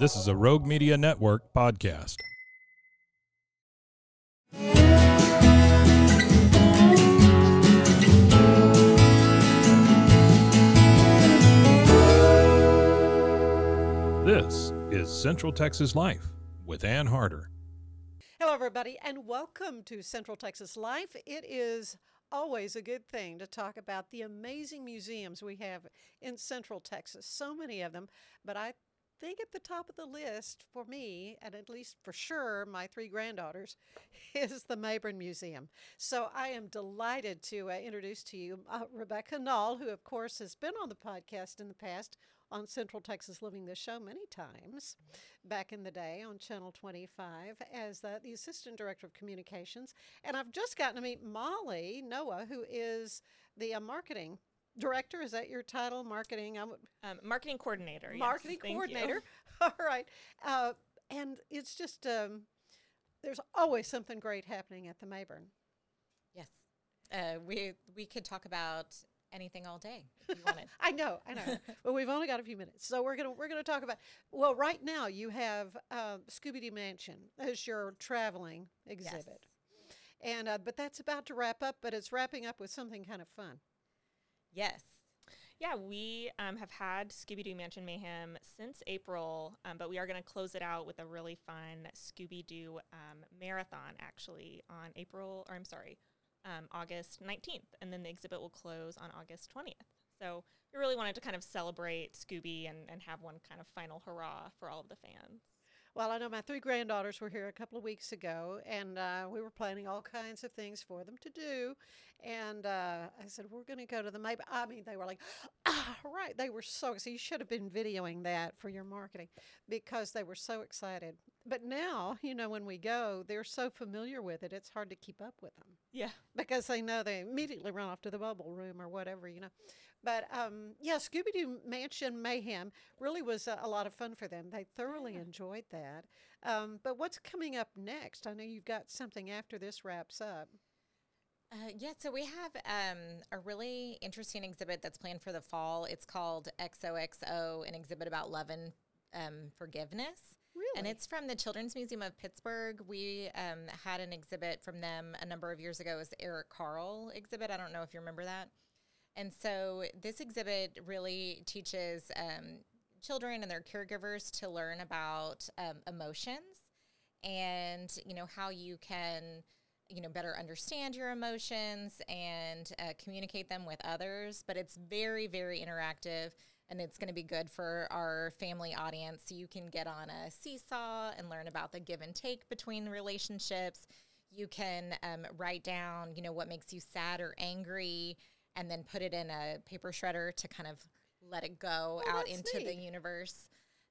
This is a Rogue Media Network podcast. This is Central Texas Life with Ann Harder. Hello, everybody, and welcome to Central Texas Life. It is always a good thing to talk about the amazing museums we have in Central Texas. So many of them, but I think at the top of the list for me, and at least for sure my three granddaughters, is the Mayborn Museum. So I am delighted to uh, introduce to you uh, Rebecca Nall, who, of course, has been on the podcast in the past on Central Texas Living the Show many times back in the day on Channel 25 as the, the Assistant Director of Communications. And I've just gotten to meet Molly Noah, who is the uh, marketing director. Is that your title? Marketing? Um, marketing coordinator. Marketing yes, coordinator. All right. Uh, and it's just, um, there's always something great happening at the Mayborn. Yes. Uh, we, we could talk about anything all day if you wanted. I know, I know. but we've only got a few minutes, so we're gonna we're gonna talk about. Well, right now you have uh, Scooby Doo Mansion as your traveling exhibit, yes. and uh, but that's about to wrap up. But it's wrapping up with something kind of fun. Yes. Yeah, we um, have had Scooby Doo Mansion Mayhem since April, um, but we are going to close it out with a really fun Scooby Doo um, marathon actually on April, or I'm sorry, um, August 19th, and then the exhibit will close on August 20th. So we really wanted to kind of celebrate Scooby and, and have one kind of final hurrah for all of the fans. Well, I know my three granddaughters were here a couple of weeks ago, and uh, we were planning all kinds of things for them to do. And uh, I said, We're going to go to the Maybe. I mean, they were like, Ah, right. They were so excited. you should have been videoing that for your marketing because they were so excited. But now, you know, when we go, they're so familiar with it, it's hard to keep up with them. Yeah. Because they know they immediately run off to the bubble room or whatever, you know. But um, yeah, Scooby Doo Mansion Mayhem really was a, a, lot of fun for them. They thoroughly yeah. enjoyed that. Um, but what's coming up next? I know you've got something after this wraps up. Uh, yeah, so we have um, a really interesting exhibit that's planned for the fall. It's called XOXO, an exhibit about love and um, forgiveness. Really? And it's from the Children's Museum of Pittsburgh. We um, had an exhibit from them a number of years ago. It was the Eric Carle exhibit. I don't know if you remember that. And so this exhibit really teaches um, children and their caregivers to learn about um, emotions and, you know, how you can – you know better understand your emotions and uh, communicate them with others. But it's very very interactive and it's going to be good for our family audience. So you can get on a seesaw and learn about the give and take between relationships. You can um, write down you know what makes you sad or angry and then put it in a paper shredder to kind of let it go oh, out into neat. the universe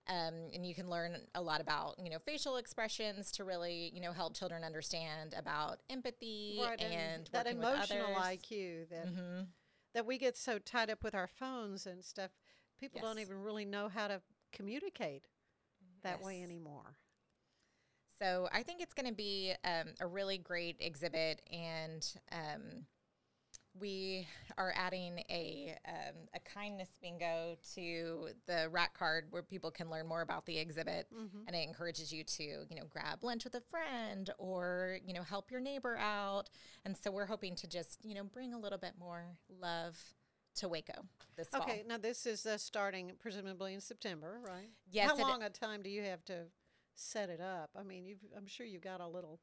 um, and you can learn a lot about you know facial expressions to really you know help children understand about empathy right, and, and that emotional IQ that mm-hmm. that we get so tied up with our phones and stuff. People yes. don't even really know how to communicate that yes. way anymore. So I think it's going to be um, a really great exhibit, and um, we are adding a um, a kindness bingo to the rat card where people can learn more about the exhibit, mm-hmm. and it encourages you to you know grab lunch with a friend or you know help your neighbor out. And so we're hoping to just you know bring a little bit more love to Waco this fall. Okay, now this is uh, starting presumably in September, right? Yes, How it- long a time do you have to set it up? I mean, you've, I'm sure you've got a little.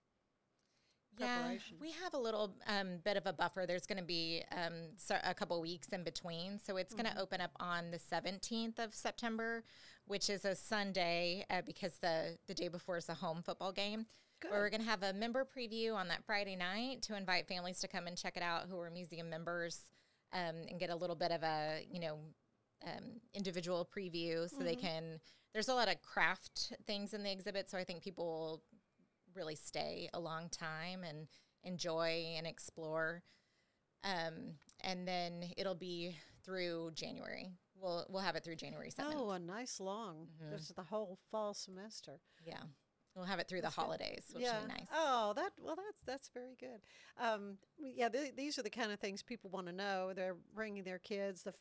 Yeah, we have a little um, bit of a buffer. There's going to be um, so a couple weeks in between. So it's Mm-hmm. going to open up on the 17th of September, which is a Sunday uh, because the, the day before is a home football game. Where we're going to have a member preview on that Friday night to invite families to come and check it out who are museum members um, and get a little bit of a, you know, um, individual preview so they can. There's a lot of craft things in the exhibit, so I think people will really stay a long time and enjoy and explore. Um, and then it'll be through January. We'll we'll have it through January seventh. Oh, a nice long. This is the whole fall semester. Yeah, we'll have it through the holidays, which yeah. will be nice. Oh, that well, that's that's very good. Um, yeah, th- these are the kind of things people want to know. They're bringing their kids. The f-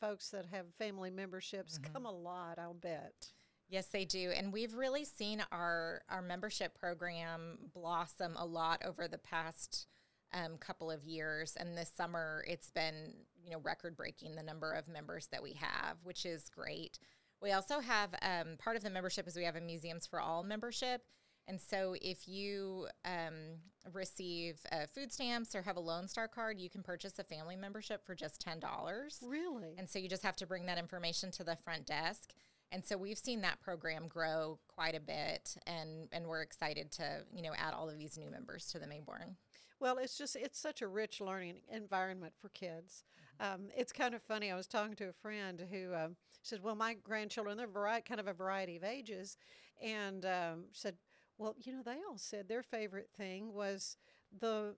folks that have family memberships Mm-hmm. come a lot. I'll bet. Yes, they do, and we've really seen our our membership program blossom a lot over the past um, couple of years. And this summer, it's been you know record breaking the number of members that we have, which is great. We also have um, part of the membership is we have a Museums for All membership. And so, if you um, receive uh, food stamps or have a Lone Star card, you can purchase a family membership for just ten dollars. Really? And so you just have to bring that information to the front desk. And so we've seen that program grow quite a bit, and and we're excited to you know add all of these new members to the Mayborn. Well, it's just it's such a rich learning environment for kids. Um, it's kind of funny. I was talking to a friend who um, said, "Well, my grandchildren they're vari- kind of a variety of ages," and um, said, "Well, you know, they all said their favorite thing was the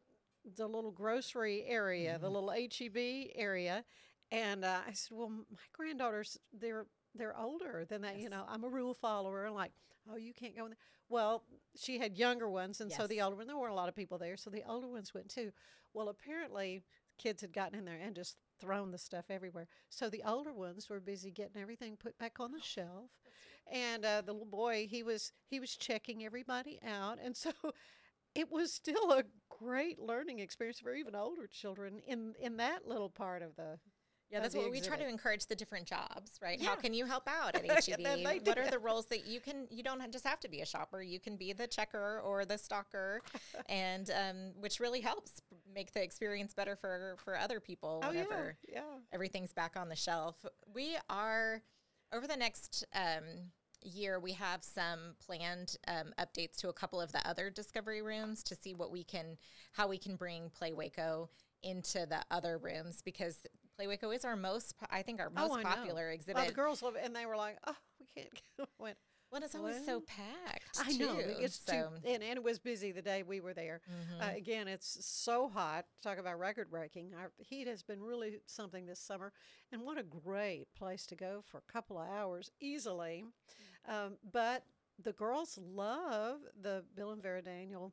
the little grocery area, the little HEB area." And uh, I said, "Well, my granddaughters they're they're older than that. You know, I'm a rule follower. And like, oh, you can't go in there. Well, she had younger ones, and so the older one, there weren't a lot of people there, so the older ones went too. Well, apparently, kids had gotten in there and just thrown the stuff everywhere. So the older ones were busy getting everything put back on the shelf, and uh, the little boy he was he was checking everybody out, and so. It was still a great learning experience for even older children in in that little part of the Yeah, that's what we try to encourage the different jobs, right? Yeah. How can you help out at Yeah, HEB? that what are the roles that you can? You don't just have to be a shopper. You can be the checker or the stalker, and um, which really helps make the experience better for for other people Oh, yeah, whenever yeah. everything's back on the shelf. We are over the next um, year. We have some planned um, updates to a couple of the other discovery rooms to see what we can, how we can bring Play Waco into the other rooms because Play Waco is our most, po- I think, our most oh, I know. popular Well, exhibit. the girls love it, and they were like, "Oh, we can't go." I went, well, it's always so well, packed. I know too, it's so. too, and, and it was busy the day we were there. Uh, Mm-hmm. again, it's so hot. Talk about record breaking. Our heat has been really something this summer, and what a great place to go for a couple of hours easily. Um, but the girls love the Bill and Vera Daniel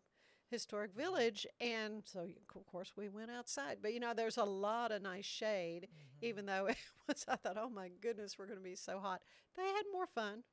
Historic Village, and so of course we went outside. But you know, there's a lot of nice shade, Mm-hmm. even though it was. I thought, oh my goodness, we're going to be so hot. They had more fun.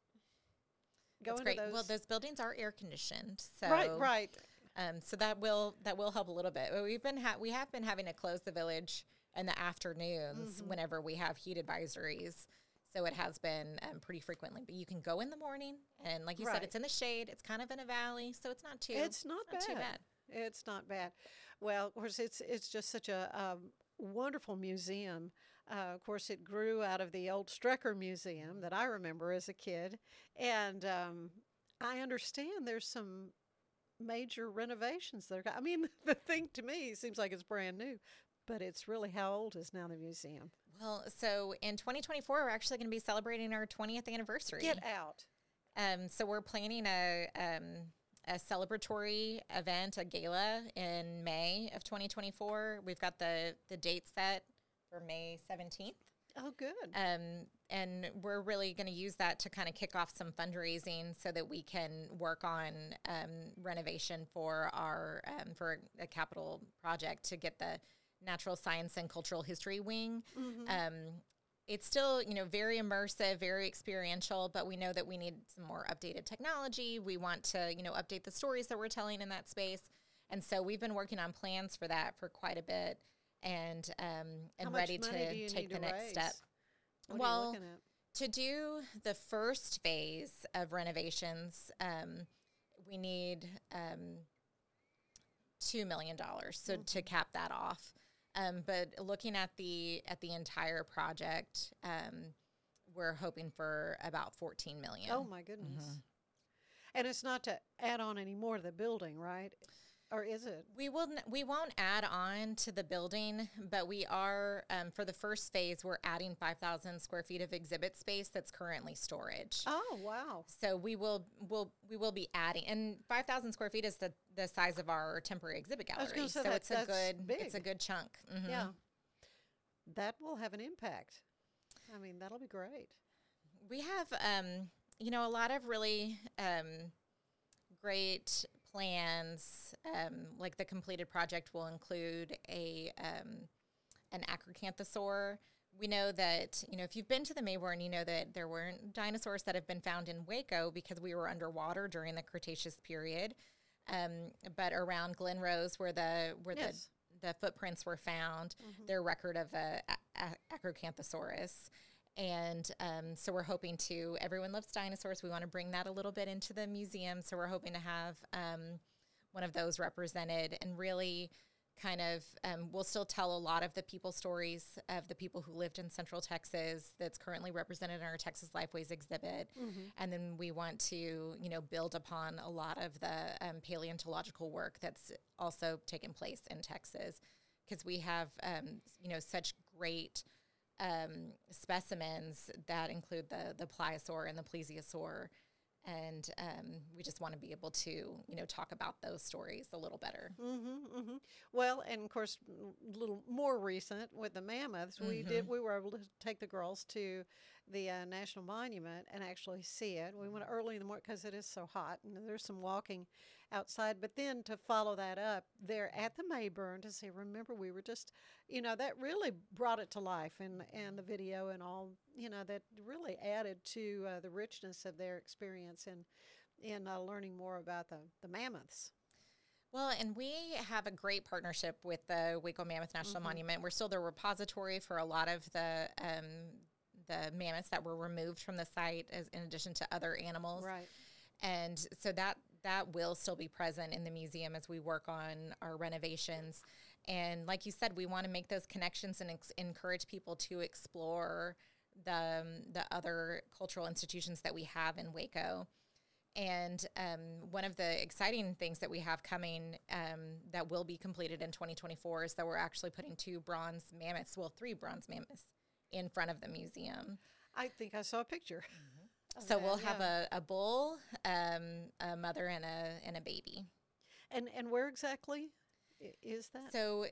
That's Going great. those, Well, those buildings are air conditioned, so right, right. Um, so that will that will help a little bit. But We've been ha- we have been having to close the village in the afternoons Mm-hmm. whenever we have heat advisories. So it has been um, pretty frequently. But you can go in the morning, and like you Right. said, it's in the shade. It's kind of in a valley, so it's not too. It's not, bad. too bad. It's not bad. Well, of course, it's it's just such a um, wonderful museum. Uh, of course, it grew out of the old Strecker Museum that I remember as a kid, and um, I understand there's some major renovations there. I mean, the thing to me seems like it's brand new, but it's really how old is now the museum? Well, so in 2024, we're actually going to be celebrating our 20th anniversary. Get out! Um, so we're planning a um, a celebratory event, a gala in May of 2024. We've got the the date set for May 17th. Oh, good. Um, and we're really going to use that to kind of kick off some fundraising so that we can work on um, renovation for our um, for a capital project to get the natural science and cultural history wing. Um, it's still you know very immersive, very experiential, but we know that we need some more updated technology. We want to you know update the stories that we're telling in that space, and so we've been working on plans for that for quite a bit. and um, and ready money do you to take the next step. raise? What are you well, to do the first phase of renovations, um, we need um, two million dollars. So to cap that off, um, but looking at the at the entire project, um, we're hoping for about fourteen million. Oh my goodness! Mm-hmm. And it's not to add on any more to the building, right? Or is it? We will. We won't add on to the building, but we are um, for the first phase. We're adding five thousand square feet of exhibit space that's currently storage. Oh wow! So we will will we will be adding, and five thousand square feet is the the size of our temporary exhibit gallery. so that- it's a good it's a good chunk. Mhm. Yeah, that will have an impact. I mean, that'll be great. we have um, you know a lot of really um, great plans. Um, like the completed project will include a um, an acrocanthosaur. We know that you know if you've been to the Mayborn, you know that there weren't dinosaurs that have been found in Waco because we were underwater during the Cretaceous period. Um, but around Glen Rose, where the where Yes. the the footprints were found, their record of a, a, a Acrocanthosaurus. And um, so we're hoping to, everyone loves dinosaurs. We want to bring that a little bit into the museum. So we're hoping to have um, one of those represented and really kind of, um, we'll still tell a lot of the people stories of the people who lived in Central Texas that's currently represented in our Texas Lifeways exhibit. And then we want to, you know, build upon a lot of the um, paleontological work that's also taken place in Texas because we have, um, you know, such great um, specimens that include the the pliosaur and the plesiosaur, and um, we just want to be able to you know talk about those stories a little better. Mm-hmm, mm-hmm. Well, and of course, a little more recent with the mammoths, we Mm-hmm. did. We were able to take the girls to the uh, national monument and actually see it. We went early in the morning because it is so hot, and there's some walking outside. But then to follow that up there at the Mayborn to say, remember, we were just, you know, that really brought it to life, and and the video and all, you know, that really added to uh, the richness of their experience in in uh, learning more about the the mammoths. Well, and we have a great partnership with the Waco Mammoth National Monument. We're still the repository for a lot of the um, the mammoths that were removed from the site, as in addition to other animals. Right. and so that that will still be present in the museum as we work on our renovations and like you said we want to make those connections and ex- encourage people to explore the um, the other cultural institutions that we have in Waco and um, one of the exciting things that we have coming um, that will be completed in 2024 is that we're actually putting two bronze mammoths, well, three bronze mammoths in front of the museum. I think I saw a picture. of So we'll that, have yeah. a, a bull, um, a mother, and a and a baby. and and where exactly is that? So,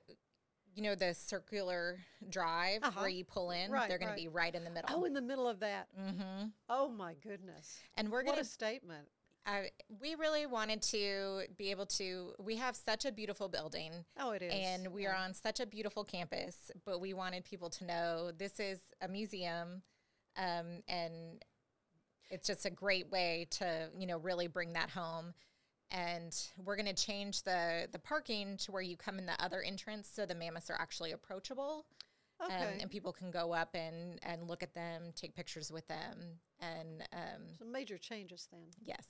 you know, the circular drive Uh-huh. where you pull in, Right, they're going right. to be right in the middle. oh, in the middle of that. mm-hmm. Oh my goodness! And we're what going a to. statement. I we really wanted to be able to. We have such a beautiful building. Oh, it is. And we are on such a beautiful campus, but we wanted people to know this is a museum, um, and it's just a great way to you know really bring that home. And we're going to change the the parking to where you come in the other entrance, so the mammoths are actually approachable, um, Okay. and people can go up and and look at them, take pictures with them, and um, Some major changes then yes,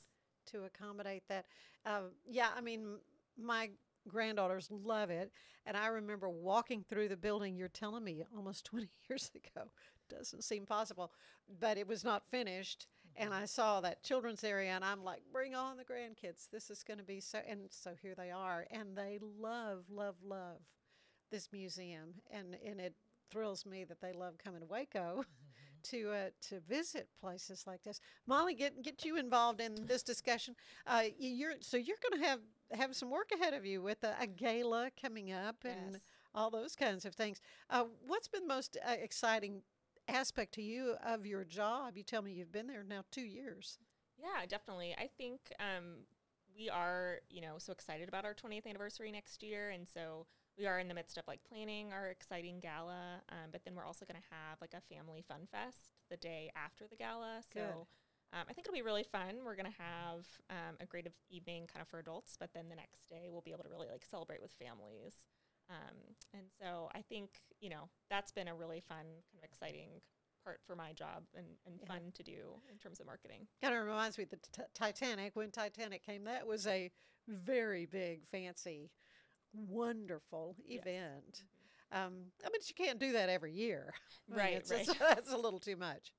to accommodate that. Uh, yeah, I mean, my granddaughters love it, and I remember walking through the building. You're telling me almost 20 years ago. Doesn't seem possible, but it was not finished. And I saw that children's area, and I'm like, bring on the grandkids. This is going to be so. And so here they are, and they love, love, love this museum, and and it thrills me that they love coming to Waco to uh, to visit places like this. Molly, get get you involved in this discussion. Uh, you're so you're going to have have some work ahead of you with a, a gala coming up and Yes. all those kinds of things. Uh, what's been most uh, exciting aspect to you of your job? You tell me you've been there now two years. Yeah, definitely. I think um, we are, you know, so excited about our 20th anniversary next year, and so we are in the midst of like planning our exciting gala. Um, but then we're also going to have like a family fun fest the day after the gala. So um, I think it'll be really fun. We're going to have um, a great evening kind of for adults, but then the next day we'll be able to really like celebrate with families. Um, and so I think, you know, that's been a really fun, kind of exciting part for my job and, and Yeah. fun to do in terms of marketing. Kind of reminds me of the t- Titanic. When Titanic came, that was a very big, fancy, wonderful Yes. event. Um, I mean, you can't do that every year. Right, right. that's a little too much.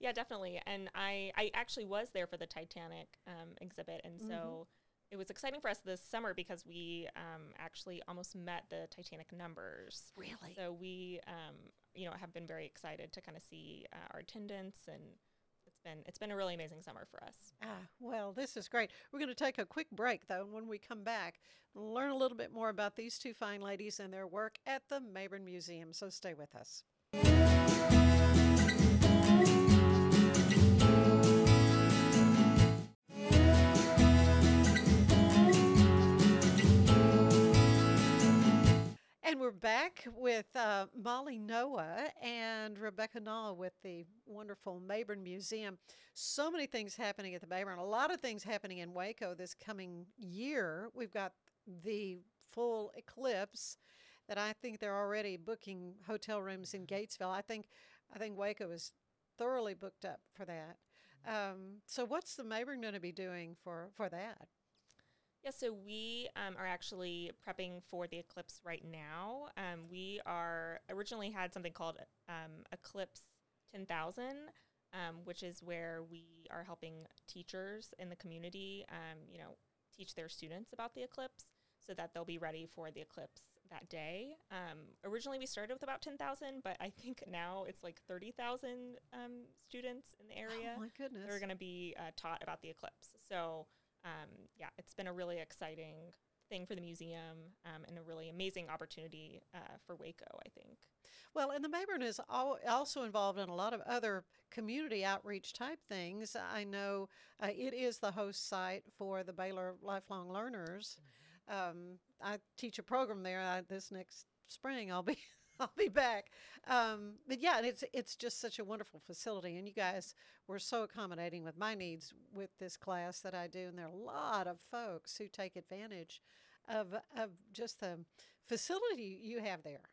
Yeah, definitely. And I, I actually was there for the Titanic um, exhibit. And so it was exciting for us this summer because we um, actually almost met the Titanic numbers. Really? So we, um, you know, have been very excited to kind of see uh, our attendance and it's been it's been a really amazing summer for us. Ah, well, this is great. We're going to take a quick break, though, and when we come back, learn a little bit more about these two fine ladies and their work at the Mayborn Museum. So stay with us. We're back with uh, Molly Noah and Rebecca Nall with the wonderful Mayborn Museum. So many things happening at the Mayborn, a lot of things happening in Waco this coming year. We've got the full eclipse that I think they're already booking hotel rooms in Gatesville. I think I think Waco is thoroughly booked up for that. Um, so what's the Mayborn going to be doing for for that? Yeah, so we um, are actually prepping for the eclipse right now. Um, we are originally had something called um, Eclipse 10,000, um, which is where we are helping teachers in the community, um, you know, teach their students about the eclipse so that they'll be ready for the eclipse that day. Um, originally, we started with about 10,000, but I think now it's like 30,000 um, students in the area Oh my goodness! that are going to be uh, taught about the eclipse. So, um, yeah, it's been a really exciting thing for the museum um, and a really amazing opportunity uh, for Waco, I think. Well, and the Mayborn is al- also involved in a lot of other community outreach type things. I know uh, it is the host site for the Baylor Lifelong Learners. Um, I teach a program there uh, this next spring. I'll be I'll be back. Um, but yeah, and it's it's just such a wonderful facility, and you guys were so accommodating with my needs with this class that I do, and there are a lot of folks who take advantage of of just the facility you have there.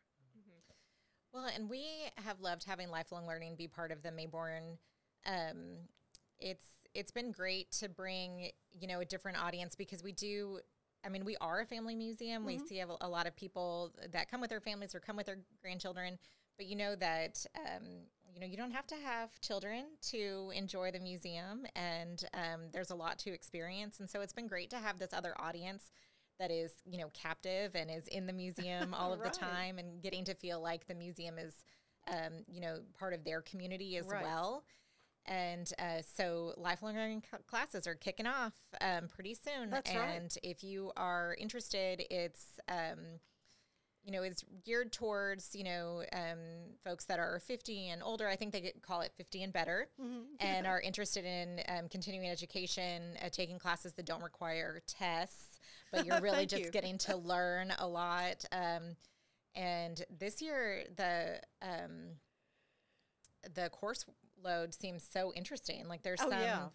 Well, and we have loved having lifelong learning be part of the Mayborn. Um, it's it's been great to bring you know a different audience because we do. I mean, we are a family museum. We see a, a lot of people that come with their families or come with their grandchildren. But you know that um, you know you don't have to have children to enjoy the museum, and um, there's a lot to experience. And so it's been great to have this other audience that is you know captive and is in the museum all of Right. the time and getting to feel like the museum is um, you know part of their community as Right. well and uh, so lifelong learning classes are kicking off um, pretty soon That's and right. if you are interested it's um, you know it's geared towards you know um, folks that are 50 and older i think they call it 50 and better Mm-hmm. and are interested in um, continuing education uh, taking classes that don't require tests but you're really just you. getting to learn a lot um, and this year the um, the course load seems so interesting like there's Oh, some yeah.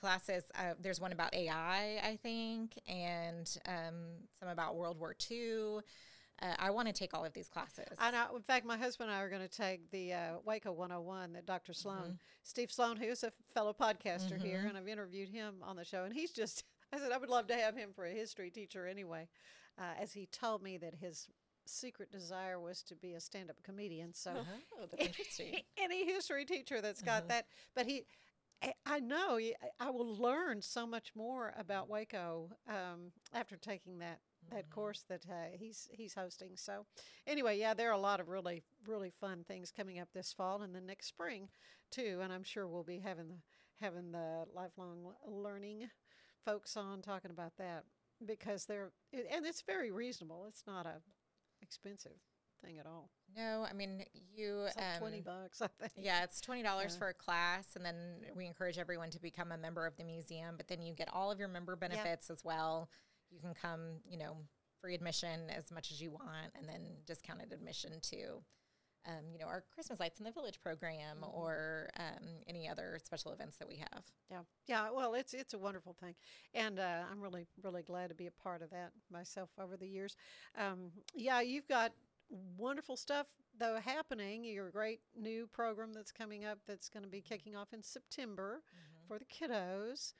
classes uh, there's one about ai i think and um, some about world war ii uh, i want to take all of these classes I know. In fact, my husband and I are going to take the uh, Waco 101 that Dr. Sloan, Mm-hmm. Steve Sloan, who's a fellow podcaster here, and I've interviewed him on the show. And he's just, I said, I would love to have him for a history teacher anyway, uh, as he told me that his secret desire was to be a stand up comedian. So, oh, that's interesting any history teacher that's got that, but he, I- know I will learn so much more about Waco um, after taking that that course that uh, he's he's hosting. So anyway, yeah, there are a lot of really really fun things coming up this fall and then next spring too. And I'm sure we'll be having the having the lifelong learning folks on talking about that because they're and it's very reasonable. It's not a expensive thing at all. no i mean you It's like twenty um, bucks, I think. Yeah, it's twenty dollars Yeah. for a class, and then we encourage everyone to become a member of the museum. But then you get all of your member benefits as well. You can come, you know, free admission as much as you want, and then discounted admission to um, you know, our Christmas lights in the village program or um, any other special events that we have. Yeah, yeah. Well, it's it's a wonderful thing, and uh, I'm really really glad to be a part of that myself over the years. Um, yeah, you've got wonderful stuff though happening. Your great new program that's coming up that's going to be kicking off in September for the kiddos.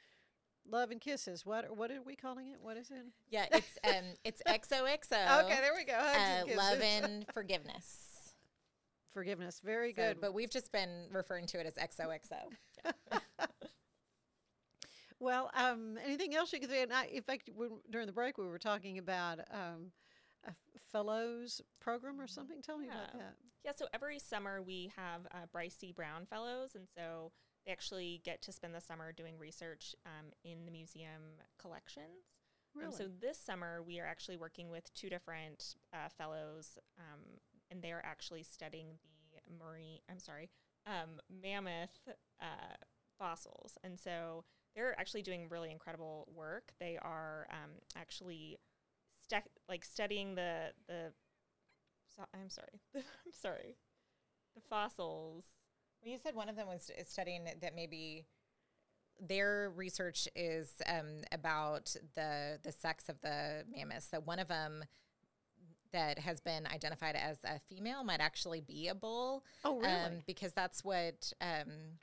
Love and kisses. What what are we calling it? What is it? Yeah, it's um, it's XOXO. Okay, there we go. Uh, love and forgiveness. Forgiveness. Very So, good. but we've just been referring to it as XOXO. Well, um, anything else you could say? And I, in fact, when, during the break, we were talking about um, a fellows program or something. Tell me about that. Yeah, so every summer we have uh, Bryce C. Brown Fellows, and so they actually get to spend the summer doing research um, in the museum collections. Um, Really? so this summer we are actually working with two different uh, fellows, um, and they are actually studying the marine. I'm sorry, um, mammoth uh, fossils, and so they're actually doing really incredible work. They are um, actually like studying the the. So, I'm sorry. I'm sorry. The fossils. Well, you said one of them was studying that maybe their research is um, about the the sex of the mammoths. So one of them that has been identified as a female might actually be a bull. Oh, really? Um, because that's what um,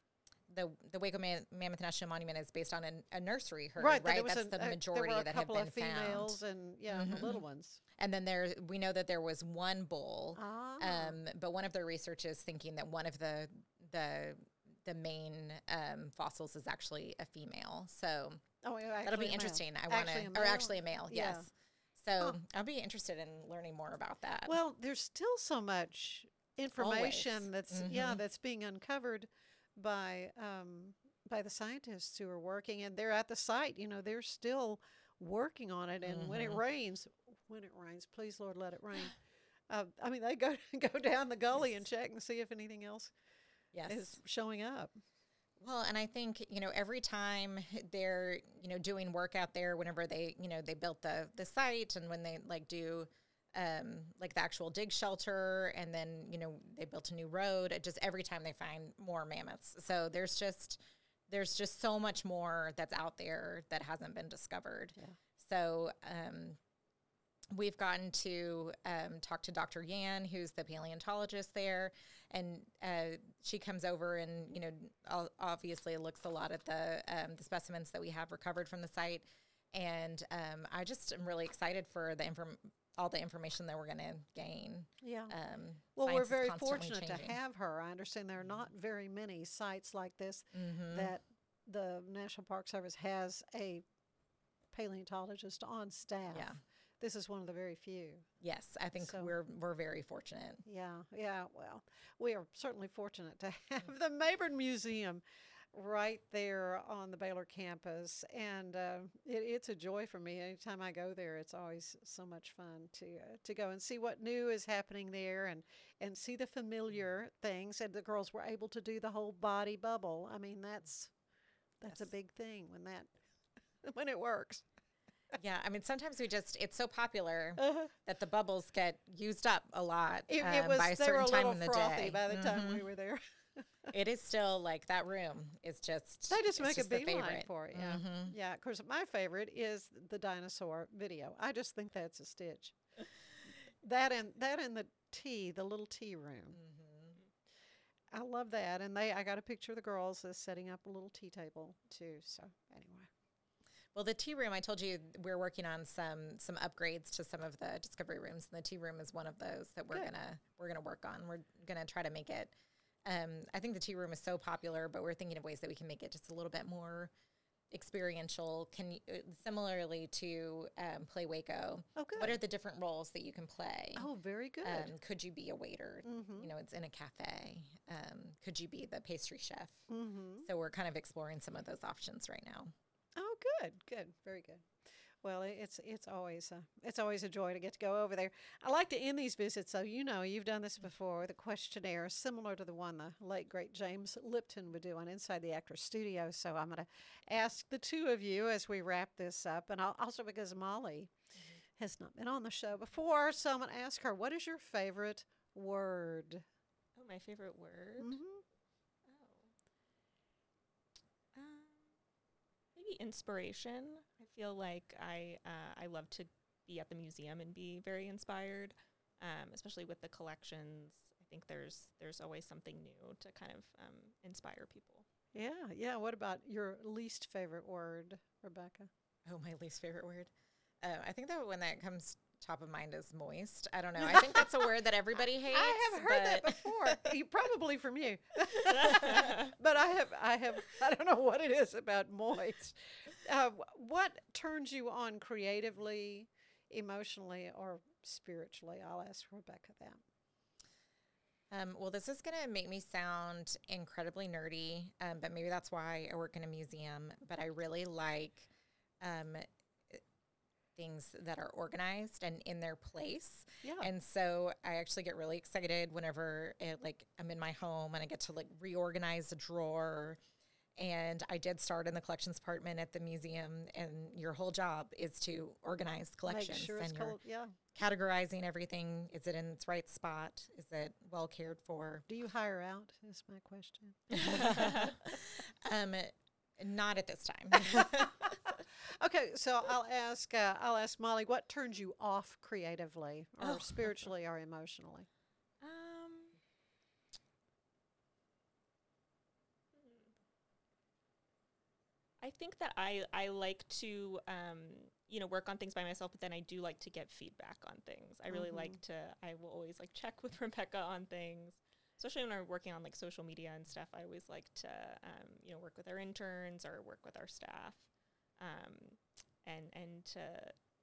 the the Waco Man- Mammoth National Monument is based on a, a nursery herd, right. right? That's a, the uh, majority there were a that have couple been of females found. and yeah, the little ones. And then there, we know that there was one bull. Ah. Um, but one of their research is thinking that one of the the the main um, fossils is actually a female. So Oh, that'll be interesting. I want to, or actually a male. Yes. So I'll be interested in learning more about that. Well, there's still so much information Always. that's yeah Mhm. that's being uncovered by um, by the scientists who are working, and they're at the site. You know, they're still working on it, and when it Mhm. rains, when it rains, please Lord, let it rain. Uh, I mean, they go go down the gully and check and see if anything else yes. is showing up. Well, and I think you know every time they're you know doing work out there, whenever they you know they built the the site, and when they like do um, like the actual dig shelter, and then you know they built a new road. It just every time they find more mammoths, so there's just there's just so much more that's out there that hasn't been discovered. Yeah. So um, we've gotten to um, talk to Dr. Yan, who's the paleontologist there, and uh, she comes over and you know obviously looks a lot at the um, the specimens that we have recovered from the site, and um, I just am really excited for the inform all the information that we're going to gain. Yeah. Um, Well, we're very fortunate changing. to have her. I understand there are not very many sites like this Mhm. that the National Park Service has a paleontologist on staff. Yeah. This is one of the very few. Yes, I think So- we're we're very fortunate. Yeah, yeah. Well, we are certainly fortunate to have the Mayborn Museum right there on the Baylor campus, and uh, it, it's a joy for me. Anytime I go there, it's always so much fun to uh, to go and see what new is happening there, and and see the familiar things. And the girls were able to do the whole body bubble. I mean, that's that's a big thing when that when it works. Yeah, I mean sometimes we just it's so popular Uh-huh. that the bubbles get used up a lot It, it um, was by a a certain time in the frothy day. by the time Mhm. we were there. it is still like that room is just They just make a the beeline favorite. for it. Yeah. Mhm. Yeah. Of course, my favorite is the dinosaur video. I just think that's a stitch. that and that and the tea, the little tea room. Mm-hmm. I love that. And they, I got a picture of the girls as setting up a little tea table too. So anyway, Well, the tea room, I told you we're working on some some upgrades to some of the discovery rooms, and the tea room is one of those that we're Good. gonna we're gonna work on. We're gonna try to make it. Um, I think the tea room is so popular, but we're thinking of ways that we can make it just a little bit more experiential. Can you, uh, similarly to um, Play Waco? Oh, good. What are the different roles that you can play? oh, very good. Um, could you be a waiter? Mhm. You know, it's in a cafe. Um, could you be the pastry chef? mm-hmm. So we're kind of exploring some of those options right now. Good, good, very good. Well, it's it's always a, it's always a joy to get to go over there. I like to end these visits, so you know you've done this before with a questionnaire similar to the one the late great James Lipton would do on Inside the Actors Studio. So I'm going to ask the two of you as we wrap this up, and I'll, also because Molly has not been on the show before, so I'm going to ask her, what is your favorite word? Oh, my favorite word. hmm Oh. Um, maybe inspiration. I feel like I uh, I love to be at the museum and be very inspired, um, especially with the collections. I think there's there's always something new to kind of um, inspire people. Yeah, yeah. What about your least favorite word, Rebecca? Oh, my least favorite word. Uh, I think that when that comes top of mind is moist. I don't know. I think that's a word that everybody hates. I have heard that before. you, probably from you, but I have, I have, I don't know what it is about moist. Uh, what turns you on creatively, emotionally, or spiritually? I'll ask Rebecca that. Um, well, this is going to make me sound incredibly nerdy, um, but maybe that's why I work in a museum. But I really like um, things that are organized and in their place. Yeah. And so I actually get really excited whenever it, like I'm in my home and I get to like reorganize a drawer. And I did start in the collections department at the museum, and your whole job is to organize collections sure and you're. Yeah. categorizing everything. Is it in its right spot? Is it well cared for? Do you hire out? Is my question. um, not at this time. Okay, so I'll ask. Uh, I'll ask Molly. What turns you off creatively, or Oh. spiritually, or emotionally? Um, I think that I I like to um, you know work on things by myself, but then I do like to get feedback on things. I really like to. I will always like check with Rebecca on things, especially when I'm working on like social media and stuff. I always like to um, you know work with our interns or work with our staff, um, and and to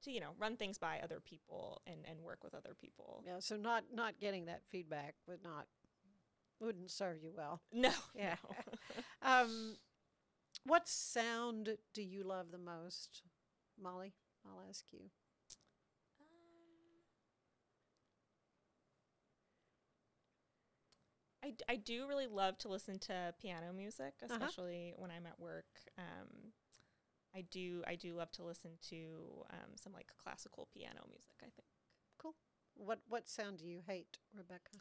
to you know run things by other people and and work with other people. Yeah. So not not getting that feedback would not wouldn't serve you well. No, Yeah. no. Um, what sound do you love the most, Molly? I'll ask you. I I do really love to listen to piano music, Uh-huh. especially when I'm at work. Um, I do I do love to listen to um, some like classical piano music. I think. Cool. What what sound do you hate, Rebecca?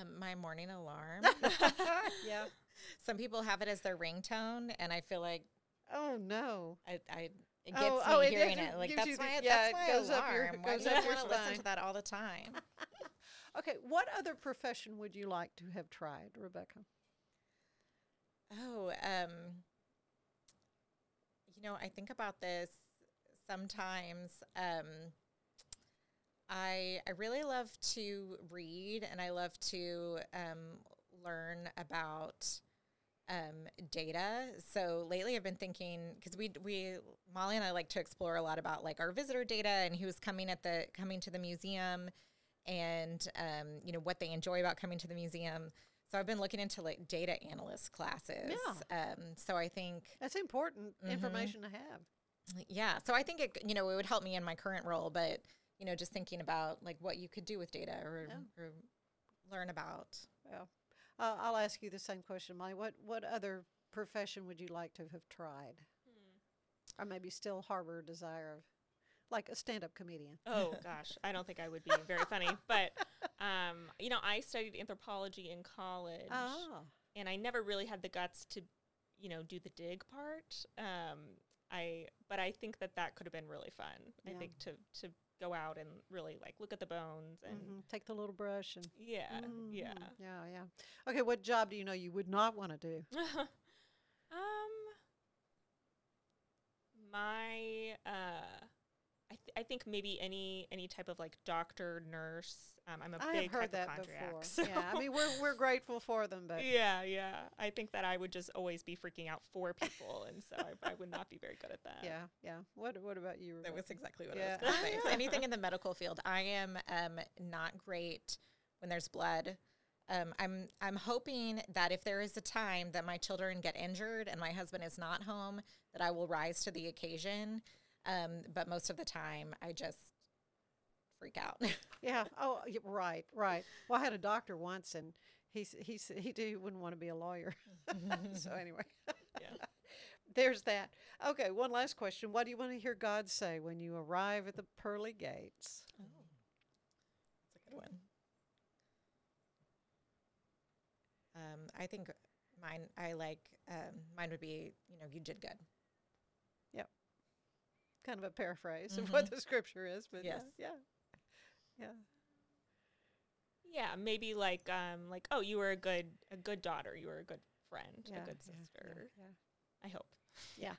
um, my morning alarm. yeah. Some people have it as their ringtone, and I feel like Oh no. I, I it Oh, gets oh, me it hearing gives- it. Like that's you the- my yeah, that's my goes up your- alarm. Why goes do up I your want to listen to that all the time? Okay. What other profession would you like to have tried, Rebecca? Oh, um, you know, I think about this sometimes. Um, I I really love to read, and I love to um, learn about um, data. So lately, I've been thinking because we we Molly and I like to explore a lot about like our visitor data and who's coming at the coming to the museum, and um, you know what they enjoy about coming to the museum. So I've been looking into like data analyst classes. Um, so I think That's important Mhm. information to have. yeah. So I think it you know it would help me in my current role, but you know just thinking about like what you could do with data or, Yeah. or learn about. Well, uh, I'll ask you the same question, Molly. What what other profession would you like to have tried, or maybe still harbor a desire of, like a stand-up comedian? Oh gosh, I don't think I would be very funny, but um, you know, I studied anthropology in college, Ah, and I never really had the guts to, you know, do the dig part. Um, I, but I think that that could have been really fun. I think to to go out and really like look at the bones and mhm. take the little brush and yeah, yeah. Mhm. yeah, yeah. Okay, what job do you know you would not want to do? um, my uh, I th- I think maybe any any type of like doctor, nurse. Um, I'm a I big have heard that before. so- Yeah, I mean we're we're grateful for them, but yeah, yeah. I think that I would just always be freaking out for people, and so I, I would not be very good at that. yeah, yeah. What what about you? That was exactly what Yeah. I was going to say. So anything in the medical field, I am um, not great when there's blood. Um, I'm I'm hoping that if there is a time that my children get injured and my husband is not home, that I will rise to the occasion. Um, but most of the time, I just freak out. Yeah. Oh, right, right. Well, I had a doctor once, and he s- he s- he did wouldn't want to be a lawyer. so anyway, Yeah. there's that. Okay, one last question. What do you want to hear God say when you arrive at the pearly gates? Oh, That's a good one. Um, I think mine. I like um, mine would be. You know, you did good. Kind of a paraphrase of what the scripture is, but Yes. yeah, yeah, yeah. Yeah, maybe like um like oh you were a good a good daughter, you were a good friend, yeah, a good yeah, yeah, sister. yeah. I hope. Yeah.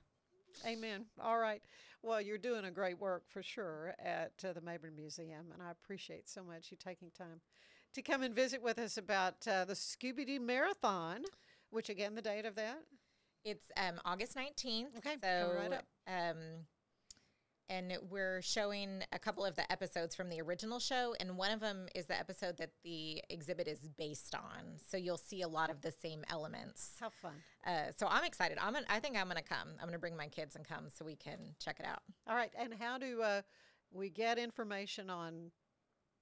Amen. All right. Well, you're doing a great work for sure at uh, the Mayborn Museum, and I appreciate so much you taking time to come and visit with us about uh, the Scooby Doo Marathon, which again, the date of that? It's um, August 19th. Okay, So, come right up. Um, and we're showing a couple of the episodes from the original show, and one of them is the episode that the exhibit is based on. So you'll see a lot of the same elements. How fun. Uh, so I'm excited. I'm. Gonna, I think I'm going to come. I'm going to bring my kids and come so we can check it out. All right. And how do uh, we get information on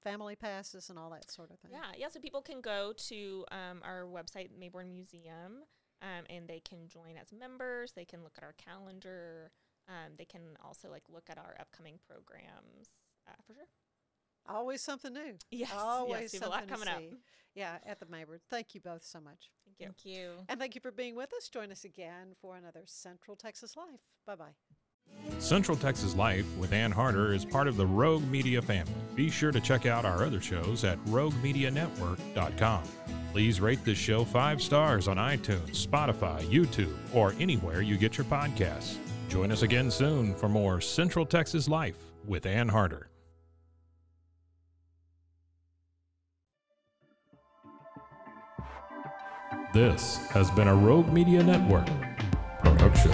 family passes and all that sort of thing? Yeah, yeah. So people can go to um, our website, Mayborn Museum, um, and they can join as members. They can look at our calendar. Um, they can also like look at our upcoming programs uh, for sure. Always something new. Yes, yes, Always we have a lot something to coming up. Yeah, at the Mayborn. Thank you both so much. Thank you. Thank you. And thank you for being with us. Join us again for another Central Texas Life. Bye bye. Central Texas Life with Ann Harder is part of the Rogue Media family. Be sure to check out our other shows at roguemedianetwork.com. Please rate this show five stars on iTunes, Spotify, YouTube, or anywhere you get your podcasts. Join us again soon for more Central Texas Life with Ann Harder. This has been a Rogue Media Network production.